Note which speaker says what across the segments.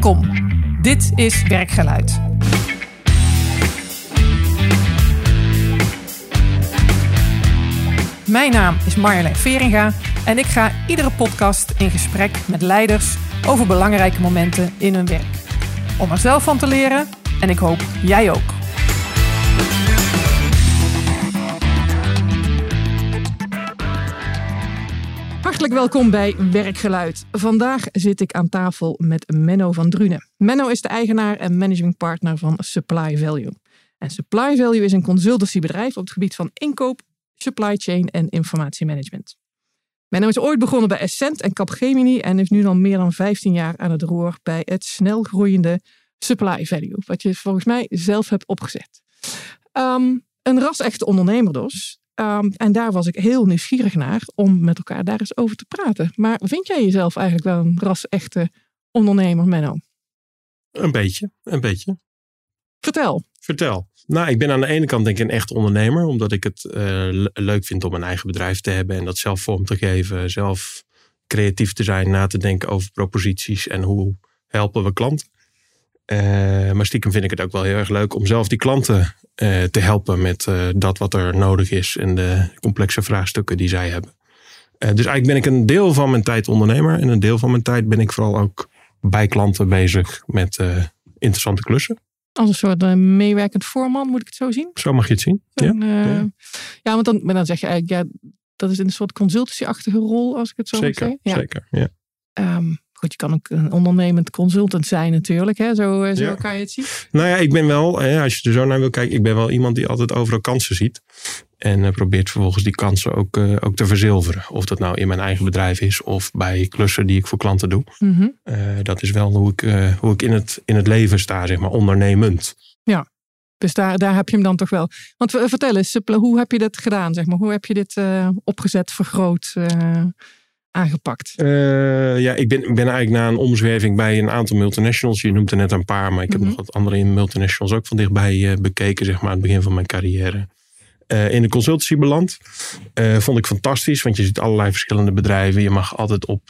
Speaker 1: Welkom. Dit is Werkgeluid. Mijn naam is Marjolein Veringa en ik ga iedere podcast in gesprek met leiders over belangrijke momenten in hun werk. Om er zelf van te leren en ik hoop jij ook. Hartelijk welkom bij Werkgeluid. Vandaag zit ik aan tafel met Menno van Drunen. Menno is de eigenaar en managing partner van Supply Value. En Supply Value is een consultancybedrijf op het gebied van inkoop, supply chain en informatiemanagement. Menno is ooit begonnen bij Essent en Capgemini en is nu al meer dan 15 jaar aan het roer bij het snel groeiende Supply Value, wat je volgens mij zelf hebt opgezet. Ehm, een ras-echte ondernemer dus. Ehm, en daar was ik heel nieuwsgierig naar om met elkaar daar eens over te praten. Maar vind jij jezelf eigenlijk wel een ras-echte ondernemer, Menno?
Speaker 2: Een beetje, een beetje.
Speaker 1: Vertel.
Speaker 2: Vertel. Nou, ik ben aan de ene kant denk ik een echt ondernemer, omdat ik het eh, leuk vind om een eigen bedrijf te hebben en dat zelf vorm te geven, zelf creatief te zijn, na te denken over proposities en hoe helpen we klanten. Uh, maar stiekem vind ik het ook wel heel erg leuk om zelf die klanten uh, te helpen met dat wat er nodig is en de complexe vraagstukken die zij hebben. dus eigenlijk ben ik een deel van mijn tijd ondernemer en een deel van mijn tijd ben ik vooral ook bij klanten bezig met interessante klussen.
Speaker 1: Als een soort meewerkend voorman, moet ik het zo zien?
Speaker 2: Zo mag je het zien. Ja.
Speaker 1: Uh, ja. want dan, maar dan zeg je eigenlijk, ja, dat is een soort consultancy-achtige rol, als ik het zo
Speaker 2: zeker,
Speaker 1: mag
Speaker 2: zeggen. Zeker, ja.
Speaker 1: Um, goed, je kan ook een ondernemend consultant zijn natuurlijk. Hè? Zo, eh, zo ja. kan je het zien.
Speaker 2: Nou ja, ik ben wel, als je er zo naar wil kijken, ik ben wel iemand die altijd overal kansen ziet. En uh, probeert vervolgens die kansen ook, uh, ook te verzilveren. Of dat nou in mijn eigen bedrijf is of bij klussen die ik voor klanten doe.
Speaker 1: Mm -hmm.
Speaker 2: uh, dat is wel hoe ik, hoe ik in, het, in het leven sta, zeg maar, ondernemend.
Speaker 1: Ja, dus daar, daar heb je hem dan toch wel. Want vertel eens, hoe heb je dat gedaan? Zeg maar? Hoe heb je dit opgezet, vergroot, aangepakt?
Speaker 2: ja, ik ben, ben eigenlijk na een omzwerving bij een aantal multinationals. Je noemt er net een paar, maar ik heb mm -hmm. nog wat andere in multinationals ook van dichtbij bekeken, zeg maar, aan het begin van mijn carrière. Uh, in de consultancy beland. Vond ik fantastisch, want je ziet allerlei verschillende bedrijven. Je mag altijd op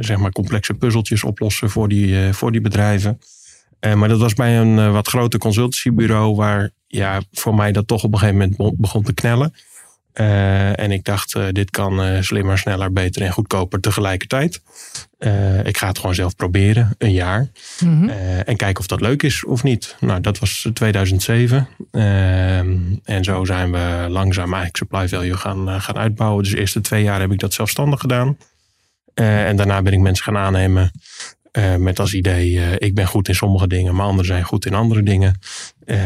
Speaker 2: zeg maar complexe puzzeltjes oplossen voor die, voor die bedrijven. maar dat was bij een wat groter consultancybureau, waar ja, voor mij dat toch op een gegeven moment begon te knellen. Uh, en ik dacht, uh, dit kan uh, slimmer, sneller, beter en goedkoper tegelijkertijd. ik ga het gewoon zelf proberen, een jaar.
Speaker 1: Mm -hmm.
Speaker 2: en kijken of dat leuk is of niet. Nou, dat was 2007. en zo zijn we langzaam eigenlijk supply value gaan, gaan uitbouwen. Dus de eerste twee jaar heb ik dat zelfstandig gedaan. en daarna ben ik mensen gaan aannemen. met als idee, ik ben goed in sommige dingen, maar anderen zijn goed in andere dingen.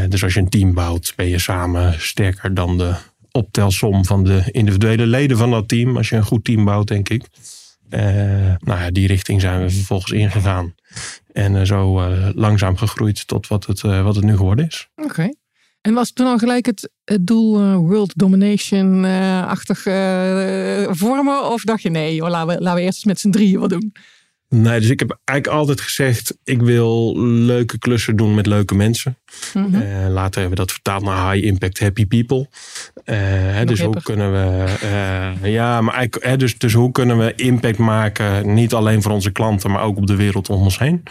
Speaker 2: dus als je een team bouwt, ben je samen sterker dan de optelsom van de individuele leden van dat team. Als je een goed team bouwt, denk ik. Uh, nou ja, die richting zijn we vervolgens ingegaan. En uh, zo uh, langzaam gegroeid tot wat het, wat het nu geworden is.
Speaker 1: Oké. En was toen al gelijk het, het doel world domination-achtig vormen? Of dacht je nee, joh, laten, we, laten we eerst eens met z'n drieën wat doen?
Speaker 2: Nee, dus ik heb eigenlijk altijd gezegd: ik wil leuke klussen doen met leuke mensen.
Speaker 1: Mm -hmm.
Speaker 2: uh, later hebben we dat vertaald naar high impact happy people. Uh, hè, dus hoe kunnen we, uh, ja, maar eigenlijk, hè, dus, dus hoe kunnen we impact maken, niet alleen voor onze klanten, maar ook op de wereld om ons heen.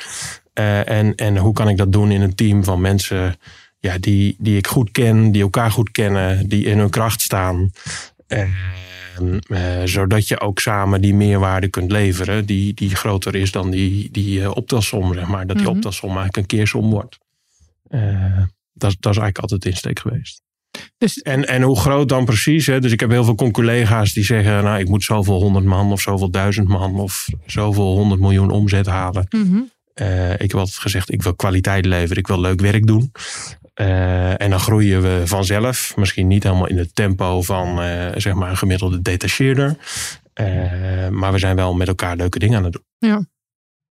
Speaker 2: en, en hoe kan ik dat doen in een team van mensen ja, die, die ik goed ken, die elkaar goed kennen, die in hun kracht staan. Uh, zodat je ook samen die meerwaarde kunt leveren, die, die groter is dan die, die uh, optelsom, zeg maar. Dat die
Speaker 1: Mhm.
Speaker 2: optelsom eigenlijk een keersom wordt. Uh, dat, dat is eigenlijk altijd de insteek geweest.
Speaker 1: Dus,
Speaker 2: En, en hoe groot dan precies? Hè? Dus ik heb heel veel collega's die zeggen, nou ik moet zoveel honderd man of zoveel duizend man of zoveel honderd miljoen omzet halen.
Speaker 1: mhm.
Speaker 2: Uh, ik heb altijd gezegd, ik wil kwaliteit leveren, ik wil leuk werk doen. Uh, en dan groeien we vanzelf. Misschien niet helemaal in het tempo van uh, zeg maar een gemiddelde detacheerder. Uh, maar we zijn wel met elkaar leuke dingen aan het doen.
Speaker 1: Ja.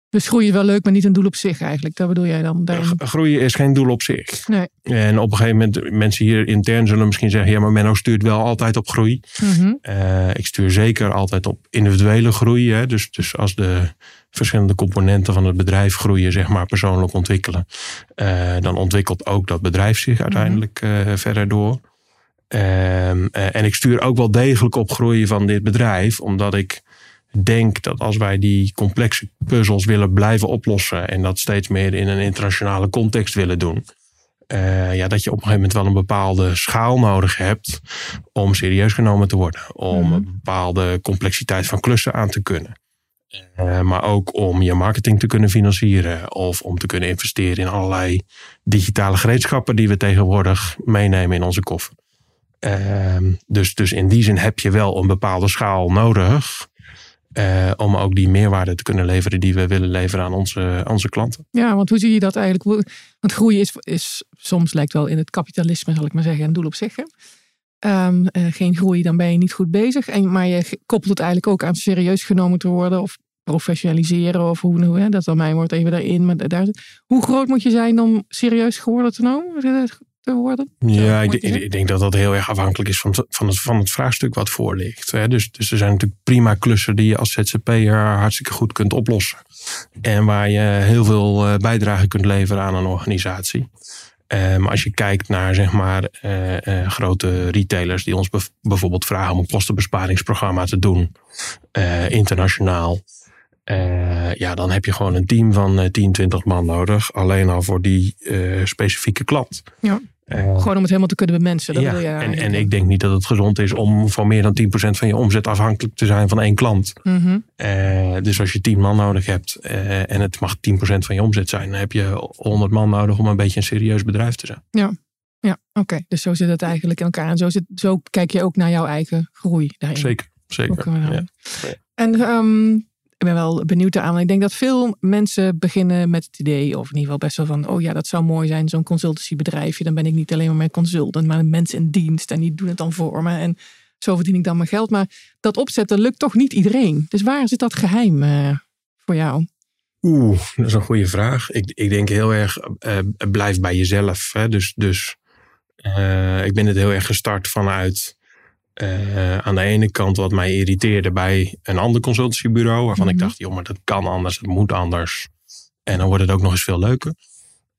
Speaker 1: Dus groeien is wel leuk, maar niet een doel op zich eigenlijk. Dat bedoel jij dan? daarin?
Speaker 2: Groeien is geen doel op zich.
Speaker 1: Nee.
Speaker 2: En op een gegeven moment, mensen hier intern zullen misschien zeggen... ja, maar Menno stuurt wel altijd op groei.
Speaker 1: Mhm.
Speaker 2: ik stuur zeker altijd op individuele groei. Hè? Dus, dus als de verschillende componenten van het bedrijf groeien, zeg maar, persoonlijk ontwikkelen. Uh, dan ontwikkelt ook dat bedrijf zich uiteindelijk uh, verder door. Uh, en ik stuur ook wel degelijk op groei van dit bedrijf, omdat ik denk dat als wij die complexe puzzels willen blijven oplossen en dat steeds meer in een internationale context willen doen, uh, ja, dat je op een gegeven moment wel een bepaalde schaal nodig hebt om serieus genomen te worden. Om
Speaker 1: Mhm.
Speaker 2: een bepaalde complexiteit van klussen aan te kunnen. Uh, maar ook om je marketing te kunnen financieren of om te kunnen investeren in allerlei digitale gereedschappen die we tegenwoordig meenemen in onze koffer. Uh, dus, dus in die zin heb je wel een bepaalde schaal nodig. Uh, om ook die meerwaarde te kunnen leveren die we willen leveren aan onze, onze klanten.
Speaker 1: Ja, want hoe zie je dat eigenlijk? Want groei is, is soms lijkt wel in het kapitalisme, zal ik maar zeggen, een doel op zich. Um, uh, geen groei, dan ben je niet goed bezig. En, maar je koppelt het eigenlijk ook aan serieus genomen te worden of professionaliseren of hoe, hoe hè, dat dan mijn wordt even daarin. Maar daar, hoe groot moet je zijn om serieus geworden te, noemen, te worden?
Speaker 2: Ja, ik, ik, denk dat dat heel erg afhankelijk is van, van, het, van het vraagstuk wat voor ligt. Hè. Dus, dus er zijn natuurlijk prima klussen die je als ZZP'er hartstikke goed kunt oplossen. En waar je heel veel bijdrage kunt leveren aan een organisatie. Maar als je kijkt naar zeg maar, uh, uh, grote retailers die ons bijvoorbeeld vragen om een kostenbesparingsprogramma te doen, internationaal. Ja, dan heb je gewoon een team van 10, 20 man nodig. Alleen al voor die specifieke klant.
Speaker 1: Ja. Gewoon om het helemaal te kunnen bemensen. Dat
Speaker 2: ja,
Speaker 1: wil je
Speaker 2: en, en ik denk niet dat het gezond is om voor meer dan 10% van je omzet afhankelijk te zijn van één klant.
Speaker 1: Mm -hmm.
Speaker 2: uh, dus als je 10 man nodig hebt uh, en het mag 10% van je omzet zijn, dan heb je 100 man nodig om een beetje een serieus bedrijf te zijn.
Speaker 1: Ja, ja oké. Okay. Dus zo zit het eigenlijk in elkaar. En zo, zit, zo kijk je ook naar jouw eigen groei daarin.
Speaker 2: Zeker, zeker.
Speaker 1: Ja. En um, ik ben wel benieuwd aan. Ik denk dat veel mensen beginnen met het idee, of in ieder geval best wel van, oh ja, dat zou mooi zijn, zo'n consultancybedrijfje. Dan ben ik niet alleen maar mijn consultant, maar een mens in dienst. En die doen het dan voor me. En zo verdien ik dan mijn geld. Maar dat opzetten lukt toch niet iedereen. Dus waar zit dat geheim uh, voor jou?
Speaker 2: Oeh, dat is een goede vraag. Ik, ik denk heel erg, uh, blijf bij jezelf. Hè? Dus, dus uh, ik ben het heel erg gestart vanuit uh, aan de ene kant wat mij irriteerde bij een ander consultancybureau. Waarvan
Speaker 1: Mhm.
Speaker 2: ik dacht, joh, maar dat kan anders, het moet anders. En dan wordt het ook nog eens veel leuker.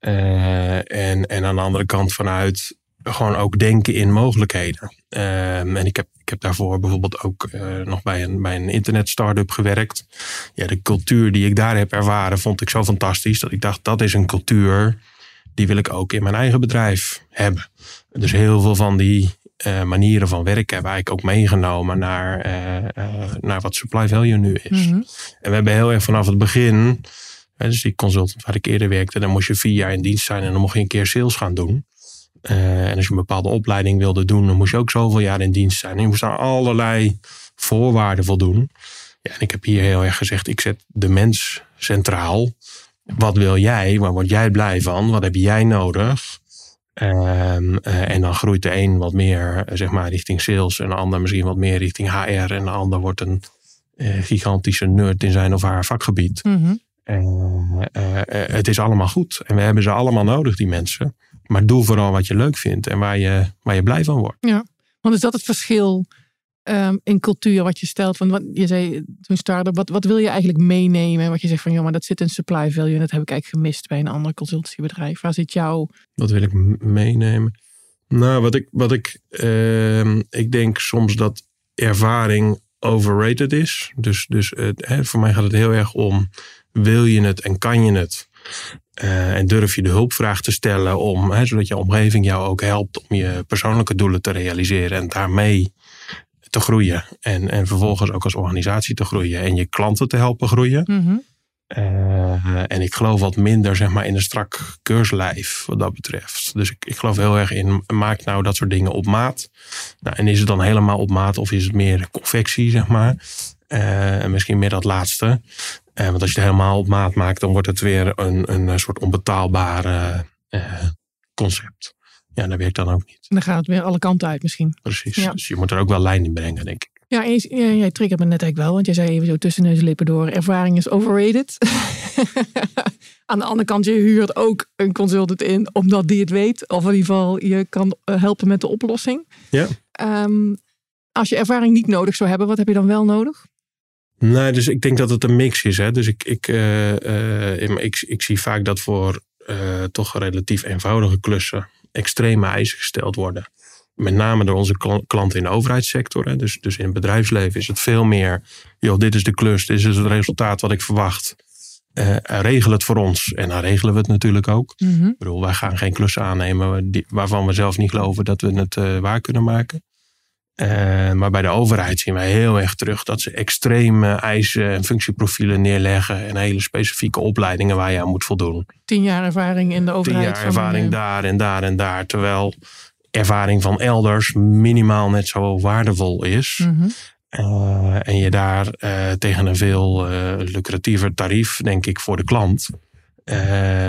Speaker 2: Uh, en, en aan de andere kant vanuit gewoon ook denken in mogelijkheden. Uh, en ik heb, ik heb daarvoor bijvoorbeeld ook uh, nog bij een, bij een internet start-up gewerkt. Ja, de cultuur die ik daar heb ervaren vond ik zo fantastisch. Dat ik dacht, dat is een cultuur die wil ik ook in mijn eigen bedrijf hebben. Dus heel veel van die uh, manieren van werken hebben eigenlijk ook meegenomen naar, uh, naar wat supply value nu is.
Speaker 1: Mhm.
Speaker 2: En we hebben heel erg vanaf het begin, dus die consultant waar ik eerder werkte, dan moest je vier jaar in dienst zijn en dan mocht je een keer sales gaan doen. En als je een bepaalde opleiding wilde doen, dan moest je ook zoveel jaar in dienst zijn. En je moest aan allerlei voorwaarden voldoen. Ja, en ik heb hier heel erg gezegd, ik zet de mens centraal. Wat wil jij? Waar word jij blij van? Wat heb jij nodig? Um, uh, en dan groeit de een wat meer zeg maar, richting sales. En de ander misschien wat meer richting HR. En de ander wordt een uh, gigantische nerd in zijn of haar vakgebied.
Speaker 1: Mm -hmm.
Speaker 2: uh, het is allemaal goed. En we hebben ze allemaal nodig, die mensen. Maar doe vooral wat je leuk vindt en waar je, waar je blij van wordt.
Speaker 1: Ja, want is dat het verschil um, in cultuur wat je stelt? Van wat, je zei toen start wat, wat wil je eigenlijk meenemen? Wat je zegt van, joh, maar dat zit in supply value en dat heb ik eigenlijk gemist bij een ander consultancybedrijf. Waar zit jouw...
Speaker 2: Wat wil ik meenemen? Nou, wat ik, wat ik, uh, ik denk soms dat ervaring overrated is. Dus, dus hè, voor mij gaat het heel erg om, wil je het en kan je het? Uh, en durf je de hulpvraag te stellen om, hè, zodat je omgeving jou ook helpt om je persoonlijke doelen te realiseren en daarmee te groeien. En, en vervolgens ook als organisatie te groeien en je klanten te helpen groeien.
Speaker 1: Mm -hmm.
Speaker 2: uh, en ik geloof wat minder zeg maar, in een strak keurslijf wat dat betreft. Dus ik, ik geloof heel erg in, maak nou dat soort dingen op maat. Nou, en is het dan helemaal op maat of is het meer confectie, zeg maar? Uh, en misschien meer dat laatste. Uh, want als je het helemaal op maat maakt, dan wordt het weer een, een soort onbetaalbare concept. Ja, dat werkt dan ook niet.
Speaker 1: En dan gaat het weer alle kanten uit misschien.
Speaker 2: Precies. Ja. Dus je moet er ook wel lijn in brengen, denk ik.
Speaker 1: Ja, en je, jij triggert me net eigenlijk wel, want jij zei even zo tussen neus en lippen door. Ervaring is overrated. Aan de andere kant, je huurt ook een consultant in, omdat die het weet. Of in ieder geval je kan uh, helpen met de oplossing.
Speaker 2: Ja.
Speaker 1: Um, als je ervaring niet nodig zou hebben, wat heb je dan wel nodig?
Speaker 2: Nee, dus ik denk dat het een mix is. Hè? Dus ik, ik, uh, uh, ik, ik zie vaak dat voor uh, toch relatief eenvoudige klussen extreme eisen gesteld worden. met name door onze klanten in de overheidssector. Hè. Dus, dus in het bedrijfsleven is het veel meer, joh, dit is de klus, dit is het resultaat wat ik verwacht. Uh, regel het voor ons. En dan regelen we het natuurlijk ook.
Speaker 1: Mhm.
Speaker 2: Ik bedoel, wij gaan geen klussen aannemen waarvan we zelf niet geloven dat we het uh, waar kunnen maken. Uh, maar bij de overheid zien wij heel erg terug dat ze extreme eisen en functieprofielen neerleggen. En hele specifieke opleidingen waar je aan moet voldoen.
Speaker 1: Tien jaar ervaring in de overheid.
Speaker 2: Tien jaar ervaring daar en daar en daar. Terwijl ervaring van elders minimaal net zo waardevol is.
Speaker 1: Mm -hmm.
Speaker 2: uh, en je daar uh, tegen een veel lucratiever tarief, denk ik, voor de klant,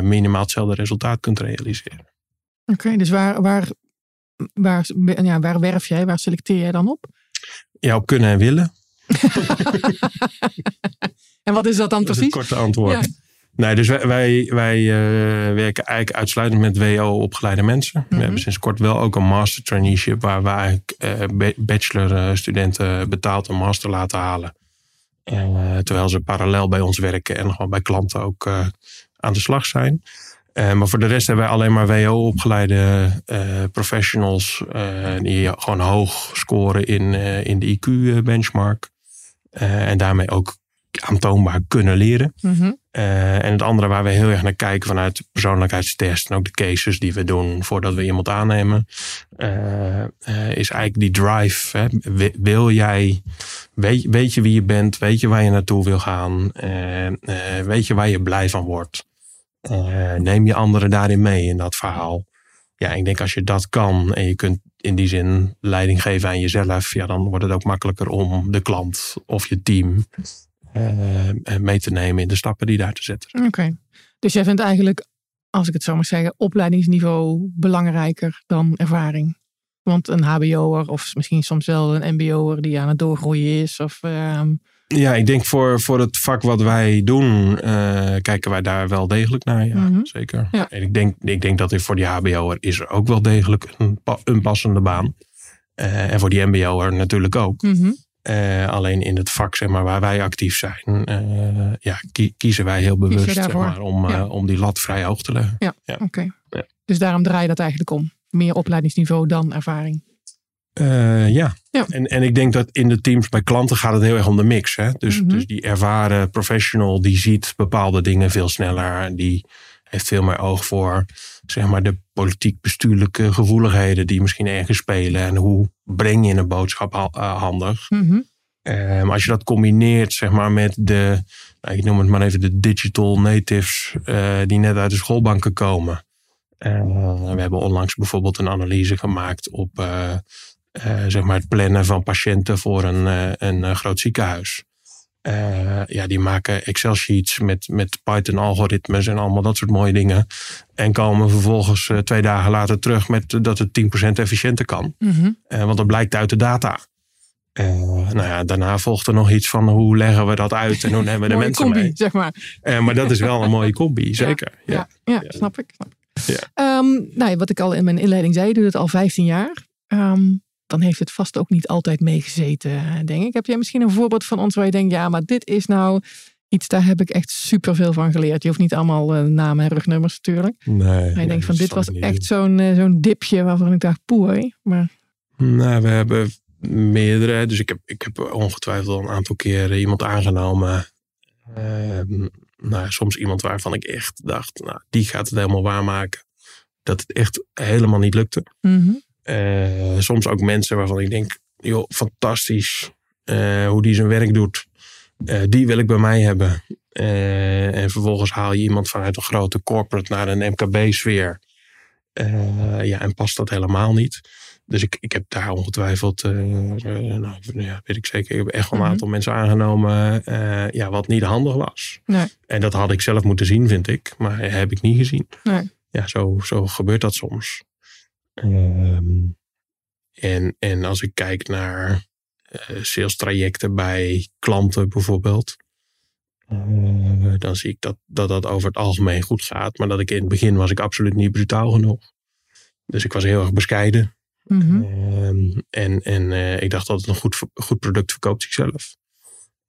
Speaker 2: minimaal hetzelfde resultaat kunt realiseren.
Speaker 1: Oké, okay, dus waar, waar, waar, ja, waar werf jij, waar selecteer jij dan op?
Speaker 2: Ja, op kunnen en willen.
Speaker 1: en wat is dat dan precies?
Speaker 2: Dat korte antwoord. Ja. Nee, dus wij, wij, wij uh, werken eigenlijk uitsluitend met WO-opgeleide mensen. Mm -hmm. We hebben sinds kort wel ook een master traineeship waar we eigenlijk uh, bachelor-studenten betaald een master laten halen. Uh, terwijl ze parallel bij ons werken en gewoon bij klanten ook aan de slag zijn. Maar voor de rest hebben wij alleen maar WO-opgeleide professionals die gewoon hoog scoren in, in de IQ-benchmark. en daarmee ook aantoonbaar kunnen leren.
Speaker 1: Mm -hmm.
Speaker 2: Uh, en het andere waar we heel erg naar kijken vanuit de persoonlijkheidstest en ook de cases die we doen voordat we iemand aannemen, is eigenlijk die drive. Hè. Wil jij, weet, weet je wie je bent, weet je waar je naartoe wil gaan, weet je waar je blij van wordt. Neem je anderen daarin mee in dat verhaal. Ja, ik denk als je dat kan en je kunt in die zin leiding geven aan jezelf, ja, dan wordt het ook makkelijker om de klant of je team uh, mee te nemen in de stappen die daar te zetten.
Speaker 1: Oké. Dus jij vindt eigenlijk, als ik het zo mag zeggen, opleidingsniveau belangrijker dan ervaring? Want een HBO'er of misschien soms wel een MBO'er die aan het doorgroeien is. Of, uh...
Speaker 2: Ja, ik denk voor, voor het vak wat wij doen, uh, kijken wij daar wel degelijk naar. Ja,
Speaker 1: mm -hmm.
Speaker 2: zeker.
Speaker 1: Ja.
Speaker 2: En ik denk, ik denk dat er voor die HBO'er is er ook wel degelijk een, een passende baan. Uh, en voor die MBO'er natuurlijk ook.
Speaker 1: Mm -hmm.
Speaker 2: Uh, alleen in het vak zeg maar, waar wij actief zijn, ja, kiezen wij heel bewust zeg maar, om,
Speaker 1: ja.
Speaker 2: om die lat vrij hoog te leggen.
Speaker 1: Ja, oké. Okay. Dus daarom draai je dat eigenlijk om. Meer opleidingsniveau dan ervaring.
Speaker 2: Ja. En, en ik denk dat in de teams bij klanten gaat het heel erg om de mix. Hè? Dus,
Speaker 1: Mhm.
Speaker 2: dus die ervaren professional die ziet bepaalde dingen veel sneller. Die heeft veel meer oog voor zeg maar, de politiek-bestuurlijke gevoeligheden die misschien ergens spelen. En hoe breng je een boodschap ha- uh, handig.
Speaker 1: Mhm.
Speaker 2: Maar als je dat combineert zeg maar, met de, nou, ik noem het maar even de digital natives uh, die net uit de schoolbanken komen. Uh, we hebben onlangs bijvoorbeeld een analyse gemaakt op uh, zeg maar het plannen van patiënten voor een, een groot ziekenhuis. Uh, ja, die maken Excel-sheets met, met Python-algoritmes en allemaal dat soort mooie dingen. En komen vervolgens uh, twee dagen later terug met dat het 10% efficiënter kan.
Speaker 1: Mm -hmm.
Speaker 2: want dat blijkt uit de data. nou ja, daarna volgt er nog iets van hoe leggen we dat uit en hoe nemen we de mensen
Speaker 1: combi,
Speaker 2: mee.
Speaker 1: Zeg maar.
Speaker 2: maar dat is wel een mooie combi, zeker.
Speaker 1: Ja, ja, ja, ja. snap ik. Snap ik.
Speaker 2: Ja.
Speaker 1: Um, nou, wat ik al in mijn inleiding zei, je doet het al 15 jaar. Um, dan heeft het vast ook niet altijd meegezeten, denk ik. Heb jij misschien een voorbeeld van ons waar je denkt, ja, maar dit is nou iets, daar heb ik echt superveel van geleerd. Je hoeft niet allemaal uh, namen en rugnummers natuurlijk.
Speaker 2: Nee.
Speaker 1: Maar je
Speaker 2: nee,
Speaker 1: denkt van, dit was echt zo'n uh, zo'n dipje waarvan ik dacht, poei. Maar...
Speaker 2: Nou, we hebben meerdere. Dus ik heb, ik heb ongetwijfeld al een aantal keren iemand aangenomen. Uh, nou, soms iemand waarvan ik echt dacht, nou, die gaat het helemaal waarmaken. Dat het echt helemaal niet lukte.
Speaker 1: Mm -hmm.
Speaker 2: Uh, soms ook mensen waarvan ik denk, joh, fantastisch uh, hoe die zijn werk doet. Uh, die wil ik bij mij hebben. en vervolgens haal je iemand vanuit een grote corporate naar een MKB-sfeer. ja, en past dat helemaal niet. Dus ik, ik heb daar ongetwijfeld, nou, ja, weet ik zeker, ik heb echt wel een aantal mm -hmm. mensen aangenomen ja, wat niet handig was.
Speaker 1: Nee.
Speaker 2: En dat had ik zelf moeten zien, vind ik. Maar heb ik niet gezien.
Speaker 1: Nee.
Speaker 2: Ja, zo, zo gebeurt dat soms. Um, en, en als ik kijk naar uh, sales trajecten bij klanten bijvoorbeeld, uh, dan zie ik dat, dat dat over het algemeen goed gaat. Maar dat ik in het begin was ik absoluut niet brutaal genoeg. Dus ik was heel erg bescheiden.
Speaker 1: Mm -hmm.
Speaker 2: um, en en uh, ik dacht dat het een goed, goed product verkoopt zichzelf.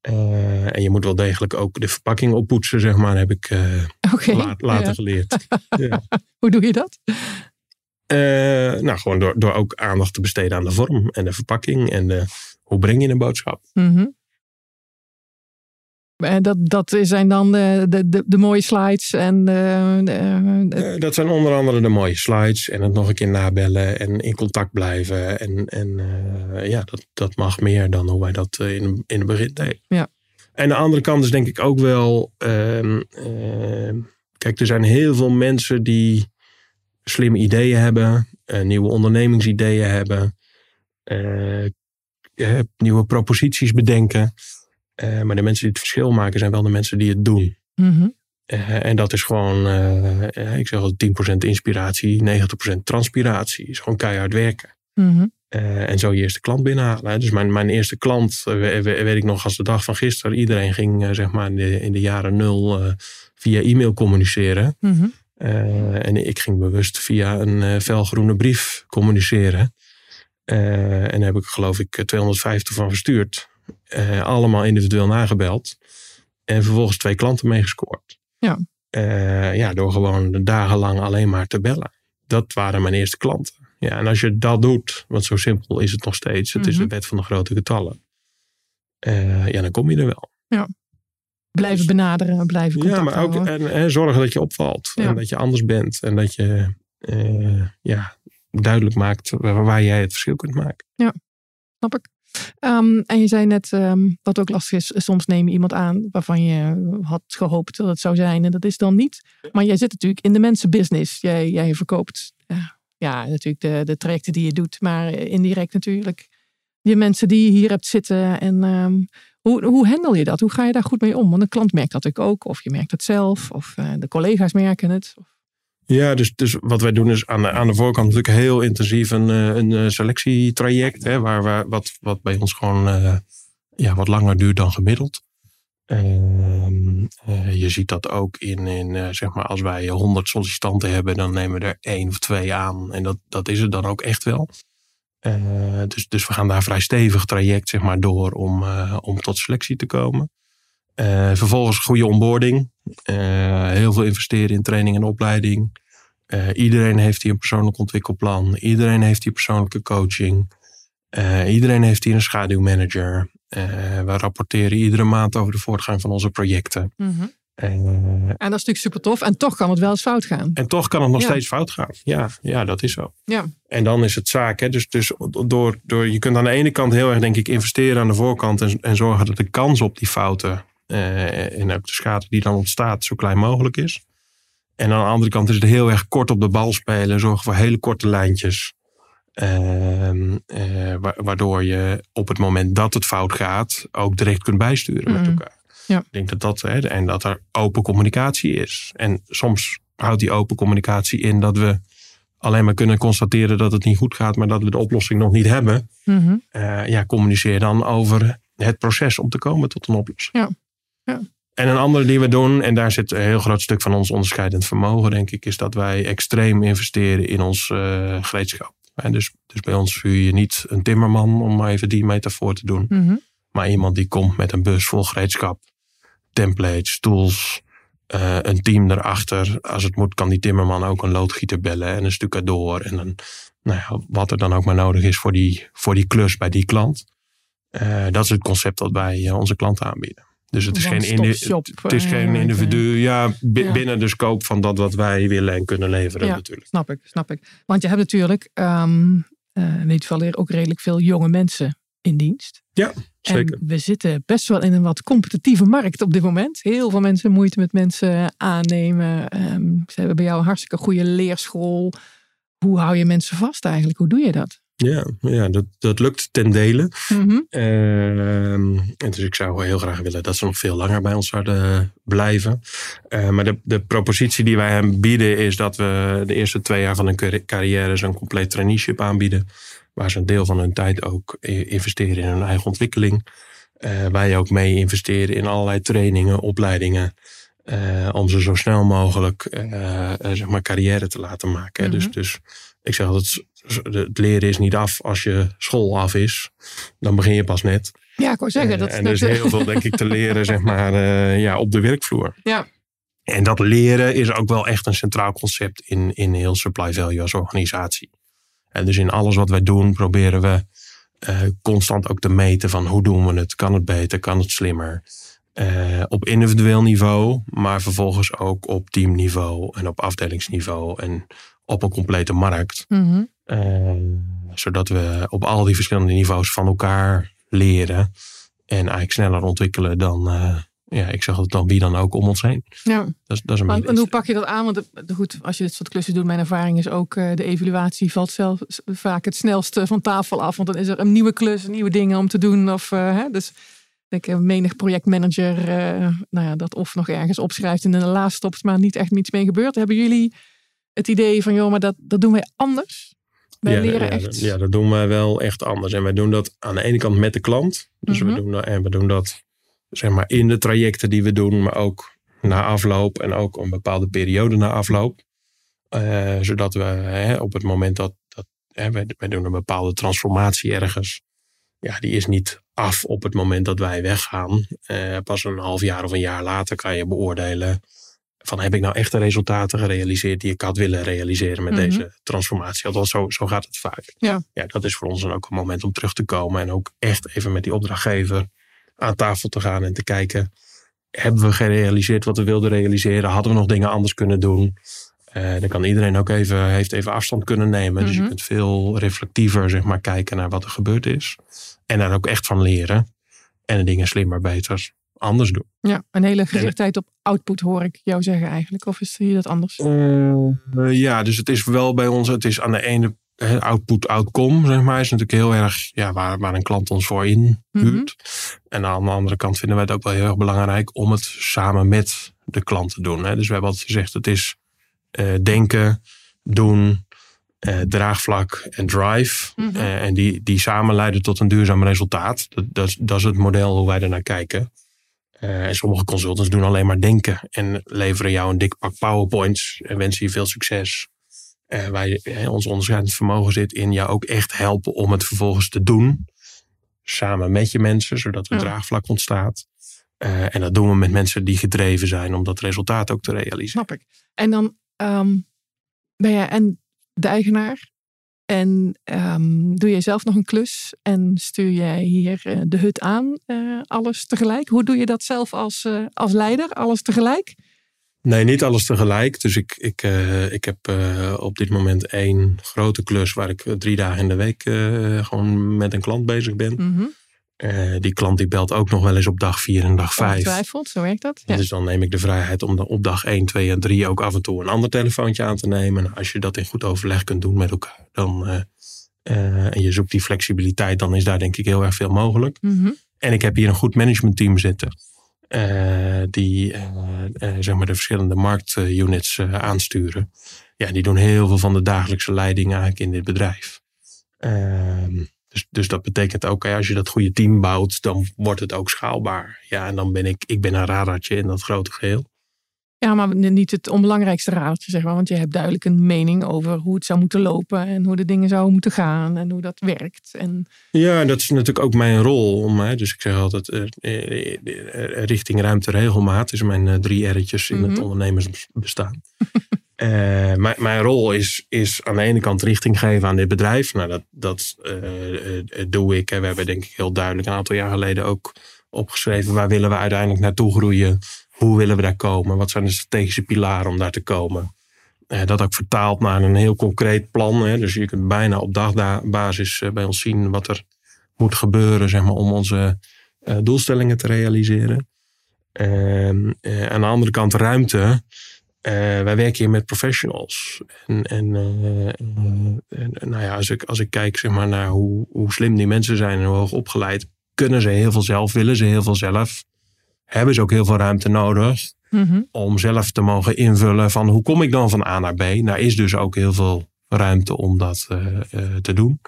Speaker 2: Uh, en je moet wel degelijk ook de verpakking oppoetsen, zeg maar, heb ik
Speaker 1: okay.
Speaker 2: la later
Speaker 1: ja.
Speaker 2: geleerd. ja.
Speaker 1: Hoe doe je dat?
Speaker 2: Nou, gewoon door, door ook aandacht te besteden aan de vorm en de verpakking en de, hoe breng je een boodschap.
Speaker 1: Mm en dat, dat zijn dan de, de, de, mooie slides. En de,
Speaker 2: dat zijn onder andere de mooie slides. En het nog een keer nabellen. En in contact blijven. En, en ja, dat, dat mag meer dan hoe wij dat in, in het begin deden.
Speaker 1: Ja.
Speaker 2: En de andere kant is denk ik ook wel. Ehm, ehm, kijk, er zijn heel veel mensen die slimme ideeën hebben. nieuwe ondernemingsideeën hebben. nieuwe proposities bedenken. Eh, maar de mensen die het verschil maken zijn wel de mensen die het doen.
Speaker 1: Mhm.
Speaker 2: Eh, en dat is gewoon, ik zeg al 10% inspiratie, 90% transpiratie. Is gewoon keihard werken.
Speaker 1: Mhm.
Speaker 2: en zo je eerste klant binnenhalen. Dus mijn, mijn eerste klant, weet ik nog als de dag van gisteren. Iedereen ging zeg maar in de, in de jaren nul via e-mail communiceren.
Speaker 1: Mhm.
Speaker 2: en ik ging bewust via een felgroene brief communiceren. en daar heb ik geloof ik 250 van verstuurd. Uh, allemaal individueel nagebeld. En vervolgens twee klanten meegescoord.
Speaker 1: Ja.
Speaker 2: Uh, ja, door gewoon dagenlang alleen maar te bellen. Dat waren mijn eerste klanten. Ja, en als je dat doet, want zo simpel is het nog steeds. Het is de mhm. wet van de grote getallen. Uh, ja, dan kom je er wel.
Speaker 1: Ja. Blijven dus- benaderen, blijven contact
Speaker 2: Ja, maar ook en, en, zorgen dat je opvalt. En dat je anders bent. En dat je ja, duidelijk maakt waar, waar jij het verschil kunt maken.
Speaker 1: Ja, snap ik. Ehm, en je zei net, um, wat ook lastig is, soms neem je iemand aan waarvan je had gehoopt dat het zou zijn en dat is dan niet. Maar jij zit natuurlijk in de mensenbusiness. Jij, jij verkoopt uh, ja, natuurlijk de, de trajecten die je doet, maar indirect natuurlijk je mensen die je hier hebt zitten. En um, hoe, hoe handel je dat? Hoe ga je daar goed mee om? Want een klant merkt dat natuurlijk ook, of je merkt het zelf, of uh, de collega's merken het.
Speaker 2: Ja, dus, dus wat wij doen is aan de, aan de voorkant natuurlijk heel intensief een, eh, een eh, selectietraject. Hè, waar, waar, wat, wat bij ons gewoon ja, wat langer duurt dan gemiddeld. Uh, je ziet dat ook in, in zeg maar, als wij 100 sollicitanten hebben, dan nemen we er één of twee aan. En dat, dat is het dan ook echt wel. Dus, dus we gaan daar vrij stevig traject zeg maar, door om, om tot selectie te komen. Uh, vervolgens goede onboarding. Heel veel investeren in training en opleiding. Iedereen heeft hier een persoonlijk ontwikkelplan. Iedereen heeft hier persoonlijke coaching. iedereen heeft hier een schaduwmanager. we rapporteren iedere maand over de voortgang van onze projecten.
Speaker 1: Mm. En dat is natuurlijk super tof. En toch kan het wel eens fout gaan.
Speaker 2: En toch kan het nog steeds fout gaan. Ja, ja, dat is zo.
Speaker 1: Ja.
Speaker 2: En dan is het zaak. Hè, dus dus door, door, je kunt aan de ene kant heel erg denk ik investeren aan de voorkant. En, en zorgen dat de kans op die fouten uh, en ook de schade die dan ontstaat zo klein mogelijk is. En aan de andere kant is het heel erg kort op de bal spelen. Zorgen voor hele korte lijntjes. Uh, waardoor je op het moment dat het fout gaat ook direct kunt bijsturen met mm. elkaar.
Speaker 1: Ja.
Speaker 2: Ik denk dat dat, hè, en dat er open communicatie is. En soms houdt die open communicatie in dat we alleen maar kunnen constateren dat het niet goed gaat, maar dat we de oplossing nog niet hebben.
Speaker 1: Mm
Speaker 2: ja, communiceer dan over het proces om te komen tot een oplossing.
Speaker 1: Ja. Ja.
Speaker 2: En een andere die we doen, en daar zit een heel groot stuk van ons onderscheidend vermogen, denk ik, is dat wij extreem investeren in ons uh, gereedschap. En dus, dus bij ons vuur je niet een timmerman, om maar even die metafoor te doen,
Speaker 1: mhm.
Speaker 2: maar iemand die komt met een bus vol gereedschap, templates, tools, uh, een team erachter. Als het moet, kan die timmerman ook een loodgieter bellen en een stucadoor en een, nou ja, wat er dan ook maar nodig is voor die, voor die klus bij die klant. Uh, dat is het concept dat wij onze klanten aanbieden. Dus het is, geen, het is geen eh, individu, ja, binnen de scope van dat wat wij willen en kunnen leveren
Speaker 1: ja,
Speaker 2: natuurlijk.
Speaker 1: Snap ik, snap ik. Want je hebt natuurlijk, um, uh, in dit geval ook redelijk veel jonge mensen in dienst.
Speaker 2: Ja, zeker.
Speaker 1: En we zitten best wel in een wat competitieve markt op dit moment. Heel veel mensen moeite met mensen aannemen. Um, ze hebben bij jou een hartstikke goede leerschool. Hoe hou je mensen vast eigenlijk? Hoe doe je dat?
Speaker 2: Ja, ja dat, dat lukt ten dele.
Speaker 1: Mm
Speaker 2: en dus ik zou heel graag willen dat ze nog veel langer bij ons zouden blijven. Uh, maar de, de propositie die wij hem bieden is dat we de eerste twee jaar van hun carrière zo'n compleet traineeship aanbieden. Waar ze een deel van hun tijd ook investeren in hun eigen ontwikkeling. Uh, wij ook mee investeren in allerlei trainingen, opleidingen. Uh, om ze zo snel mogelijk zeg maar carrière te laten maken. Mm -hmm. Dus, dus ik zeg altijd, het leren is niet af als je school af is. Dan begin je pas net.
Speaker 1: Ja, ik wou zeggen. Dat
Speaker 2: en er is heel veel, denk ik, te leren, zeg maar, ja, op de werkvloer.
Speaker 1: Ja.
Speaker 2: En dat leren is ook wel echt een centraal concept in, in heel Supply Value als organisatie. Dus in alles wat wij doen proberen we uh, constant ook te meten van hoe doen we het? Kan het beter? Kan het slimmer? Uh, op individueel niveau, maar vervolgens ook op teamniveau en op afdelingsniveau en op een complete markt. Mm zodat we op al die verschillende niveaus van elkaar leren en eigenlijk sneller ontwikkelen dan, ja, ik zeg het dan wie dan ook om ons heen. Ja. Dat, is, dat is
Speaker 1: een en hoe pak je dat aan? Want goed, als je dit soort klussen doet, mijn ervaring is ook uh, de evaluatie valt zelf vaak het snelste van tafel af. Want dan is er een nieuwe klus, nieuwe dingen om te doen. Of, uh, hè, dus ik denk, menig projectmanager uh, nou ja, dat of nog ergens opschrijft en in de laatste stopt, maar niet echt iets mee gebeurt. Hebben jullie het idee van, joh, maar dat, dat doen wij anders? Wij
Speaker 2: ja,
Speaker 1: leren
Speaker 2: ja,
Speaker 1: echt.
Speaker 2: Ja, dat doen wij wel echt anders. En wij doen dat aan de ene kant met de klant. Dus we, doen, en we doen dat zeg maar in de trajecten die we doen, maar ook na afloop en ook een bepaalde periode na afloop. Uh, zodat we hè, op het moment dat, dat hè, wij, wij, doen een bepaalde transformatie ergens, ja, die is niet af op het moment dat wij weggaan. Uh, pas een half jaar of een jaar later kan je beoordelen van heb ik nou echt de resultaten gerealiseerd die ik had willen realiseren met mhm. deze transformatie. Althans, zo, zo gaat het vaak. Ja. ja, dat is voor ons dan ook een moment om terug te komen en ook echt even met die opdrachtgever aan tafel te gaan en te kijken. Hebben we gerealiseerd wat we wilden realiseren? Hadden we nog dingen anders kunnen doen? Uh, dan kan iedereen ook even, heeft even afstand kunnen nemen. Dus je mhm. kunt veel reflectiever zeg maar, kijken naar wat er gebeurd is. En daar ook echt van leren. En de dingen slimmer, beter anders doen.
Speaker 1: Ja, een hele gerichtheid op output hoor ik jou zeggen eigenlijk. Of is hier dat anders?
Speaker 2: Uh, ja, dus het is wel bij ons, het is aan de ene output, outcome, zeg maar, is natuurlijk heel erg ja, waar, waar een klant ons voor inhuurt. Mm En aan de andere kant vinden wij het ook wel heel erg belangrijk om het samen met de klant te doen. Hè. Dus we hebben altijd gezegd, het is uh, denken, doen, uh, draagvlak en drive. Mm uh, en die, die samen leiden tot een duurzaam resultaat. Dat, dat, dat is het model hoe wij ernaar kijken. en sommige consultants doen alleen maar denken en leveren jou een dik pak PowerPoints en wensen je veel succes. Uh, wij, ons onderscheidend vermogen zit in jou ook echt helpen om het vervolgens te doen. Samen met je mensen, zodat er ja. draagvlak ontstaat. Uh, en dat doen we met mensen die gedreven zijn om dat resultaat ook te realiseren.
Speaker 1: Snap ik. En dan um, ben jij en de eigenaar. En um, doe jij zelf nog een klus en stuur jij hier uh, de hut aan, alles tegelijk? Hoe doe je dat zelf als, als leider, alles tegelijk?
Speaker 2: Nee, niet alles tegelijk. Dus ik, ik, uh, ik heb uh, op dit moment één grote klus waar ik drie dagen in de week uh, gewoon met een klant bezig ben. Mm -hmm. die klant die belt ook nog wel eens op dag vier en dag vijf.
Speaker 1: Ongetwijfeld, zo werkt dat.
Speaker 2: Ja. Dus dan neem ik de vrijheid om dan op dag 1, 2 en 3 ook af en toe een ander telefoontje aan te nemen. En als je dat in goed overleg kunt doen met elkaar, dan, en je zoekt die flexibiliteit, dan is daar denk ik heel erg veel mogelijk. Mm -hmm. En ik heb hier een goed managementteam zitten. Uh, die uh, uh, zeg maar de verschillende marktunits aansturen. Ja, die doen heel veel van de dagelijkse leiding eigenlijk in dit bedrijf. Ehm, dus, dus dat betekent ook, als je dat goede team bouwt, dan wordt het ook schaalbaar. Ja, en dan ben ik, ik ben een radartje in dat grote geheel.
Speaker 1: Ja, maar niet het onbelangrijkste raadje, zeg maar. Want je hebt duidelijk een mening over hoe het zou moeten lopen en hoe de dingen zouden moeten gaan en hoe dat werkt. En...
Speaker 2: Ja, dat is natuurlijk ook mijn rol. Om, hè, dus ik zeg altijd, uh, richting ruimte regelmaat is mijn drie R'tjes in mm -hmm. het mhm. ondernemersbestaan. uh, mijn, mijn rol is, is aan de ene kant richting geven aan dit bedrijf. Nou, dat, dat doe ik. En we hebben denk ik heel duidelijk een aantal jaar geleden ook opgeschreven. Waar willen we uiteindelijk naartoe groeien? Hoe willen we daar komen? Wat zijn de strategische pilaren om daar te komen? Eh, dat ook vertaald naar een heel concreet plan. Hè. Dus je kunt bijna op dagbasis eh, bij ons zien wat er moet gebeuren zeg maar, om onze uh, doelstellingen te realiseren. Ehm, aan de andere kant ruimte. wij werken hier met professionals. En, en nou ja, als, ik, als ik kijk zeg maar, naar hoe, hoe slim die mensen zijn en hoe hoog opgeleid, kunnen ze heel veel zelf, willen ze heel veel zelf hebben ze ook heel veel ruimte nodig. Mhm. Om zelf te mogen invullen van hoe kom ik dan van A naar B. Daar is dus ook heel veel ruimte om dat uh, uh, te doen.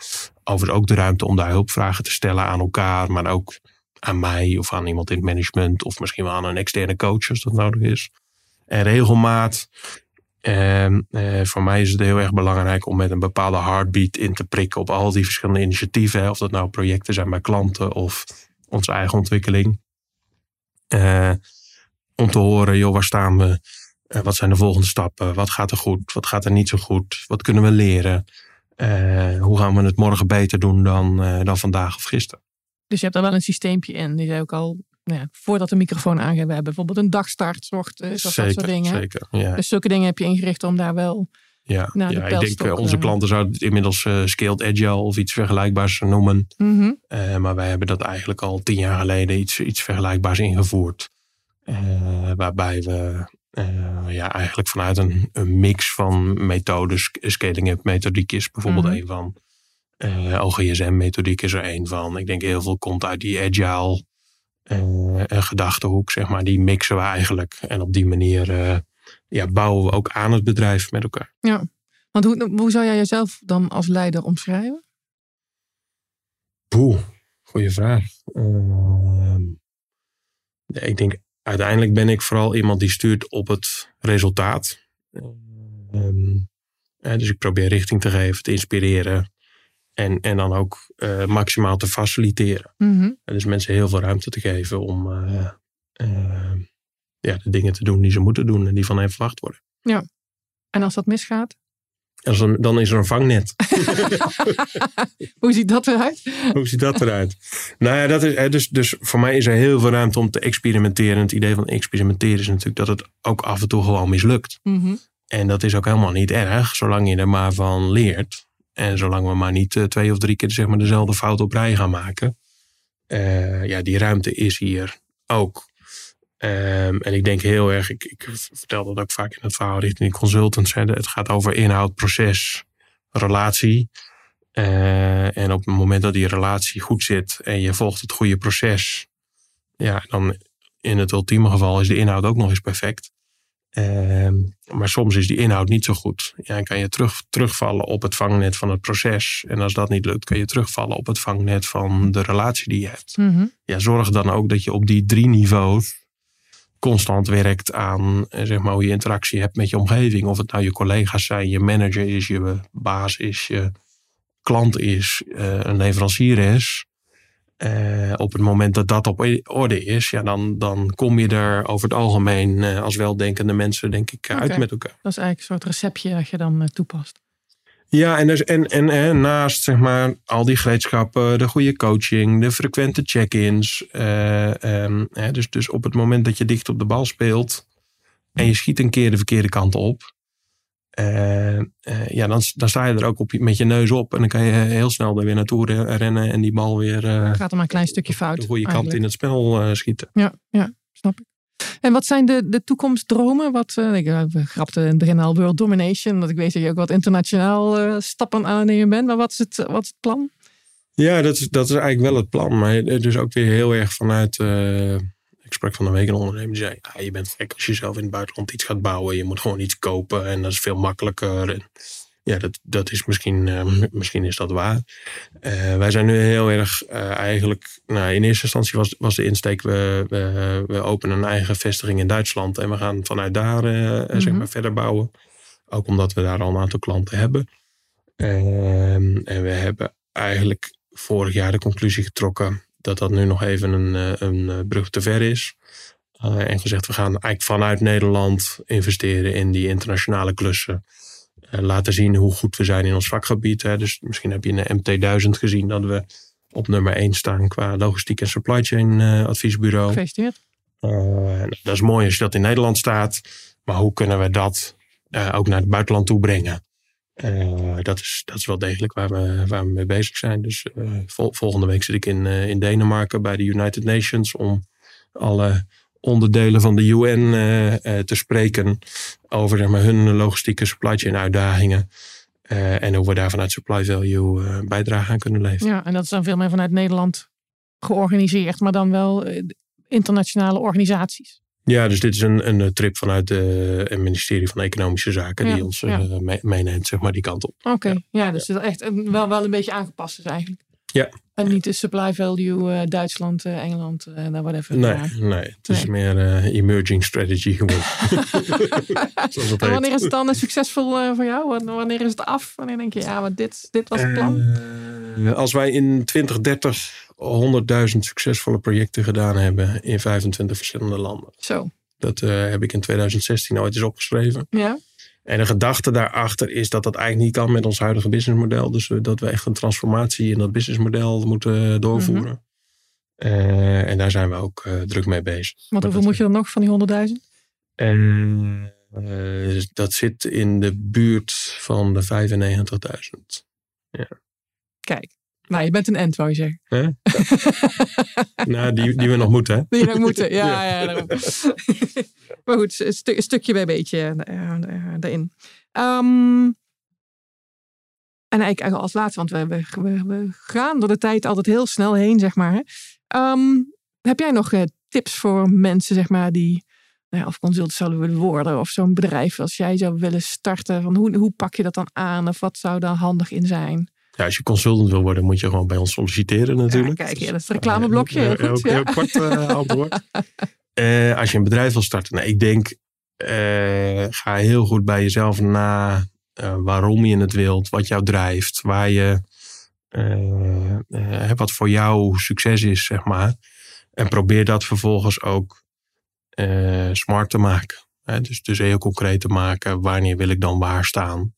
Speaker 2: Overigens ook de ruimte om daar hulpvragen te stellen aan elkaar. Maar ook aan mij of aan iemand in het management. Of misschien wel aan een externe coach als dat nodig is. En regelmaat. Uh, voor mij is het heel erg belangrijk om met een bepaalde heartbeat in te prikken op al die verschillende initiatieven. Of dat nou projecten zijn bij klanten of onze eigen ontwikkeling. Uh, om te horen, joh, waar staan we? Uh, wat zijn de volgende stappen? Wat gaat er goed? Wat gaat er niet zo goed? Wat kunnen we leren? Uh, hoe gaan we het morgen beter doen dan, dan vandaag of gisteren?
Speaker 1: Dus je hebt daar wel een systeempje in. Die zei ook al, nou ja, voordat de microfoon aangeeft, we hebben bijvoorbeeld een dagstart,
Speaker 2: zeker,
Speaker 1: dat soort dingen.
Speaker 2: Zeker, ja.
Speaker 1: Dus zulke dingen heb je ingericht om daar wel
Speaker 2: ja, ja ik denk onze klanten zouden het inmiddels uh, scaled agile of iets vergelijkbaars noemen.
Speaker 1: Mm -hmm.
Speaker 2: uh, maar wij hebben dat eigenlijk al tien jaar geleden iets, iets vergelijkbaars ingevoerd. Uh, waarbij we ja, eigenlijk vanuit een, een, mix van methodes, scaling up methodiek is bijvoorbeeld
Speaker 1: Mhm.
Speaker 2: een van. OGSM methodiek is er een van. Ik denk heel veel komt uit die agile gedachtehoek, zeg maar. Die mixen we eigenlijk. En op die manier ja, bouwen we ook aan het bedrijf met elkaar.
Speaker 1: Ja, want hoe, hoe zou jij jezelf dan als leider omschrijven?
Speaker 2: Poeh, goede vraag. Uh, ja, ik denk uiteindelijk ben ik vooral iemand die stuurt op het resultaat. Ja, dus ik probeer richting te geven, te inspireren. En, en dan ook uh, maximaal te faciliteren.
Speaker 1: Mm -hmm.
Speaker 2: Dus mensen heel veel ruimte te geven om uh, ja, de dingen te doen die ze moeten doen en die van hen verwacht worden.
Speaker 1: Ja. En als dat misgaat?
Speaker 2: Een, dan is er een vangnet.
Speaker 1: Hoe ziet dat eruit?
Speaker 2: Hoe ziet dat eruit? Nou ja, dat is, dus, dus voor mij is er heel veel ruimte om te experimenteren. En het idee van experimenteren is natuurlijk dat het ook af en toe gewoon mislukt.
Speaker 1: Mm -hmm.
Speaker 2: En dat is ook helemaal niet erg, zolang je er maar van leert. En zolang we maar niet uh, twee of drie keer zeg maar, dezelfde fout op rij gaan maken. Uh, ja, die ruimte is hier ook. Um, en ik denk heel erg, ik, ik, vertel dat ook vaak in het verhaal richting die consultants. Hè, het gaat over inhoud, proces, relatie. Uh, en op het moment dat die relatie goed zit en je volgt het goede proces. Ja, dan in het ultieme geval is de inhoud ook nog eens perfect. Um, maar soms is die inhoud niet zo goed. Ja, dan kan je terug, terugvallen op het vangnet van het proces. En als dat niet lukt, kan je terugvallen op het vangnet van de relatie die je hebt.
Speaker 1: Mm -hmm.
Speaker 2: Ja, zorg dan ook dat je op die drie niveaus constant werkt aan zeg maar, hoe je interactie hebt met je omgeving. Of het nou je collega's zijn, je manager is, je baas is, je klant is, uh, een leverancier is. Uh, op het moment dat dat op orde is, ja, dan, dan kom je er over het algemeen uh, als weldenkende mensen, denk ik, uit met elkaar.
Speaker 1: Dat is eigenlijk een soort receptje dat je dan toepast.
Speaker 2: Ja, en, dus, en, en, en naast zeg maar, al die gereedschappen, de goede coaching, de frequente check-ins. Uh, um, hè, dus, dus op het moment dat je dicht op de bal speelt en je schiet een keer de verkeerde kant op. Uh, uh, ja, dan, dan sta je er ook op, met je neus op. En dan kan je heel snel er weer naartoe rennen en die bal weer.
Speaker 1: Gaat er maar een klein stukje fout.
Speaker 2: De goede kant
Speaker 1: eigenlijk.
Speaker 2: in het spel schieten.
Speaker 1: Ja, ja, snap ik. En wat zijn de, de toekomstdromen? Wat, uh, ik we grapten in het begin al World Domination. Dat ik weet dat je ook wat internationaal uh, stappen aan het nemen bent. Maar wat is het, wat is het plan?
Speaker 2: Ja, dat is, dat is eigenlijk wel het plan. Maar dus ook weer heel erg vanuit... Uh, ik sprak van de week een ondernemer die zei... Je bent gek als je zelf in het buitenland iets gaat bouwen. Je moet gewoon iets kopen en dat is veel makkelijker. Ja, dat, dat is misschien, uh, misschien is dat waar. Uh, wij zijn nu heel erg uh, eigenlijk, nou, in eerste instantie was, was de insteek, we, we, we openen een eigen vestiging in Duitsland en we gaan vanuit daar zeg maar, verder bouwen. Ook omdat we daar al een aantal klanten hebben. Ehm, en we hebben eigenlijk vorig jaar de conclusie getrokken dat dat nu nog even een, een brug te ver is. en gezegd, we gaan eigenlijk vanuit Nederland investeren in die internationale klussen laten zien hoe goed we zijn in ons vakgebied. Hè. Dus misschien heb je in de MT1000 gezien dat we op nummer 1 staan qua logistiek en supply chain uh, adviesbureau.
Speaker 1: Gefeliciteerd.
Speaker 2: Uh, dat is mooi als je dat in Nederland staat. Maar hoe kunnen we dat ook naar het buitenland toe brengen? dat, is, dat is wel degelijk waar we, waar we mee bezig zijn. Dus vol, volgende week zit ik in, in Denemarken bij de United Nations om alle onderdelen van de UN te spreken over zeg maar, hun logistieke supply chain uitdagingen. Uh, en hoe we daar vanuit supply value bijdrage aan kunnen leveren.
Speaker 1: Ja, en dat is dan veel meer vanuit Nederland georganiseerd, maar dan wel internationale organisaties.
Speaker 2: Ja, dus dit is een, een trip vanuit het ministerie van Economische Zaken
Speaker 1: ja,
Speaker 2: die ons
Speaker 1: ja.
Speaker 2: meeneemt, zeg maar, die kant op.
Speaker 1: Oké, okay, ja. ja. dus het echt wel, wel een beetje aangepast is eigenlijk.
Speaker 2: Ja.
Speaker 1: En niet de supply value uh, Duitsland, uh, Engeland, uh, whatever.
Speaker 2: Nee, nee, het is nee. meer emerging strategy geworden.
Speaker 1: en wanneer is het dan succesvol voor jou? Wanneer is het af? Wanneer denk je, ja, maar dit, dit was het plan?
Speaker 2: Eh, als wij in 2030 100.000 succesvolle projecten gedaan hebben in 25 verschillende landen.
Speaker 1: Zo.
Speaker 2: Dat heb ik in 2016 ooit eens opgeschreven.
Speaker 1: Ja.
Speaker 2: En de gedachte daarachter is dat dat eigenlijk niet kan met ons huidige businessmodel. Dus dat we echt een transformatie in dat businessmodel moeten doorvoeren. Uh, en daar zijn we ook uh, druk mee bezig.
Speaker 1: Want hoeveel moet je dan nog van die 100.000?
Speaker 2: En uh, dat zit in de buurt van de 95.000. Ja.
Speaker 1: Kijk, nou, je bent een end, wou je zeggen.
Speaker 2: Huh? nou, die, die we nog moeten, hè?
Speaker 1: Die we nog moeten, ja. ja. ja maar goed, een, stu stukje bij beetje daarin. Um, en eigenlijk als laatste, want we, we, we, gaan door de tijd altijd heel snel heen, zeg maar. Um, heb jij nog tips voor mensen, zeg maar, die nou ja, of consult zouden willen worden, of zo'n bedrijf als jij zou willen starten? Van hoe, hoe pak je dat dan aan, of wat zou daar handig in zijn?
Speaker 2: Ja, als je consultant wil worden, moet je gewoon bij ons solliciteren natuurlijk.
Speaker 1: Ja, kijk, ja, dat is het reclameblokje. Heel,
Speaker 2: goed, heel, heel kort antwoord. als je een bedrijf wil starten, nou, ik denk, uh, ga heel goed bij jezelf na waarom je het wilt, wat jou drijft, waar je, wat voor jou succes is, zeg maar. En probeer dat vervolgens ook smart te maken. dus, dus heel concreet te maken, wanneer wil ik dan waar staan.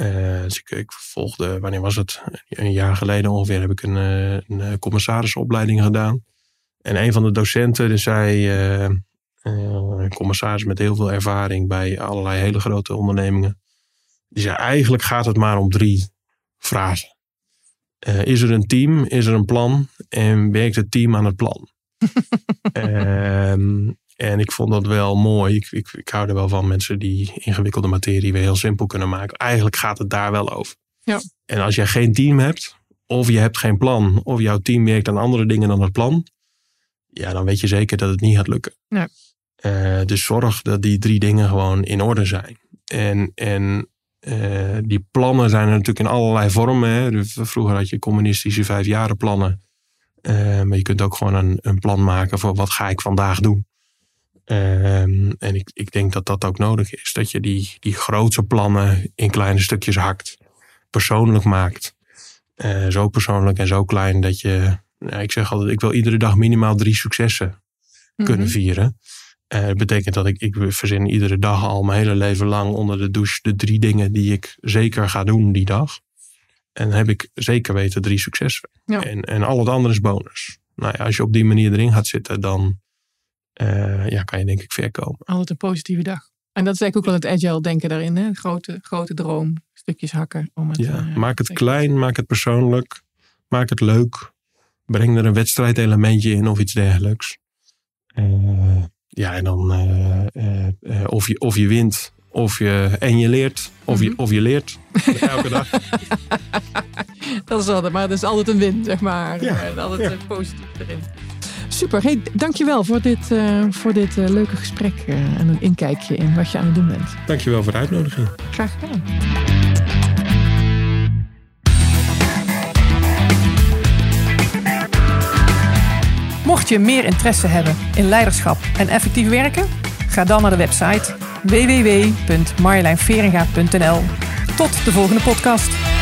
Speaker 2: Uh, dus ik, ik, volgde, wanneer was het? Een jaar geleden ongeveer heb ik een, eh, een eh, commissarisopleiding gedaan. En een van de docenten die zei, uh, een commissaris met heel veel ervaring bij allerlei hele grote ondernemingen. Die zei, eigenlijk gaat het maar om drie vragen. is er een team? Is er een plan? En werkt het team aan het plan? Ehm, en ik vond dat wel mooi. Ik, ik, ik hou er wel van mensen die ingewikkelde materie weer heel simpel kunnen maken. Eigenlijk gaat het daar wel over.
Speaker 1: Ja.
Speaker 2: En als jij geen team hebt, of je hebt geen plan, of jouw team werkt aan andere dingen dan het plan, ja, dan weet je zeker dat het niet gaat lukken.
Speaker 1: Ja.
Speaker 2: Uh, dus zorg dat die drie dingen gewoon in orde zijn. En, en uh, die plannen zijn er natuurlijk in allerlei vormen. Hè. Dus vroeger had je communistische vijfjarenplannen. Uh, maar je kunt ook gewoon een, een plan maken voor wat ga ik vandaag doen. Um, en ik, ik denk dat dat ook nodig is. Dat je die, die grootse plannen in kleine stukjes hakt. Persoonlijk maakt. Uh, zo persoonlijk en zo klein dat je... Nou, ik zeg altijd, ik wil iedere dag minimaal drie successen mm-hmm. kunnen vieren. Uh, dat betekent dat ik, ik verzin iedere dag al mijn hele leven lang onder de douche de drie dingen die ik zeker ga doen die dag. En dan heb ik zeker weten drie successen.
Speaker 1: Ja.
Speaker 2: En, en al het andere is bonus. Nou ja, als je op die manier erin gaat zitten, dan uh, ja, kan je denk ik ver komen.
Speaker 1: Altijd een positieve dag. En dat is eigenlijk ook wel het agile denken daarin. Hè? Grote, grote droom, stukjes hakken. Om het,
Speaker 2: ja, uh, maak het klein, maak het persoonlijk, maak het leuk. Breng er een wedstrijdelementje in of iets dergelijks. Uh, ja, en dan of, je, of je wint of je, en je leert. Of, je, -hmm. of je leert. Elke dag.
Speaker 1: dat is altijd, maar het is altijd een win, zeg maar.
Speaker 2: Ja,
Speaker 1: altijd
Speaker 2: ja.
Speaker 1: positief erin. Super, hey, dankjewel voor dit, uh, voor dit uh, leuke gesprek uh, en een inkijkje in wat je aan het doen bent.
Speaker 2: Dankjewel voor de uitnodiging.
Speaker 1: Graag gedaan. Mocht je meer interesse hebben in leiderschap en effectief werken, ga dan naar de website www.marjolijnveringa.nl. Tot de volgende podcast.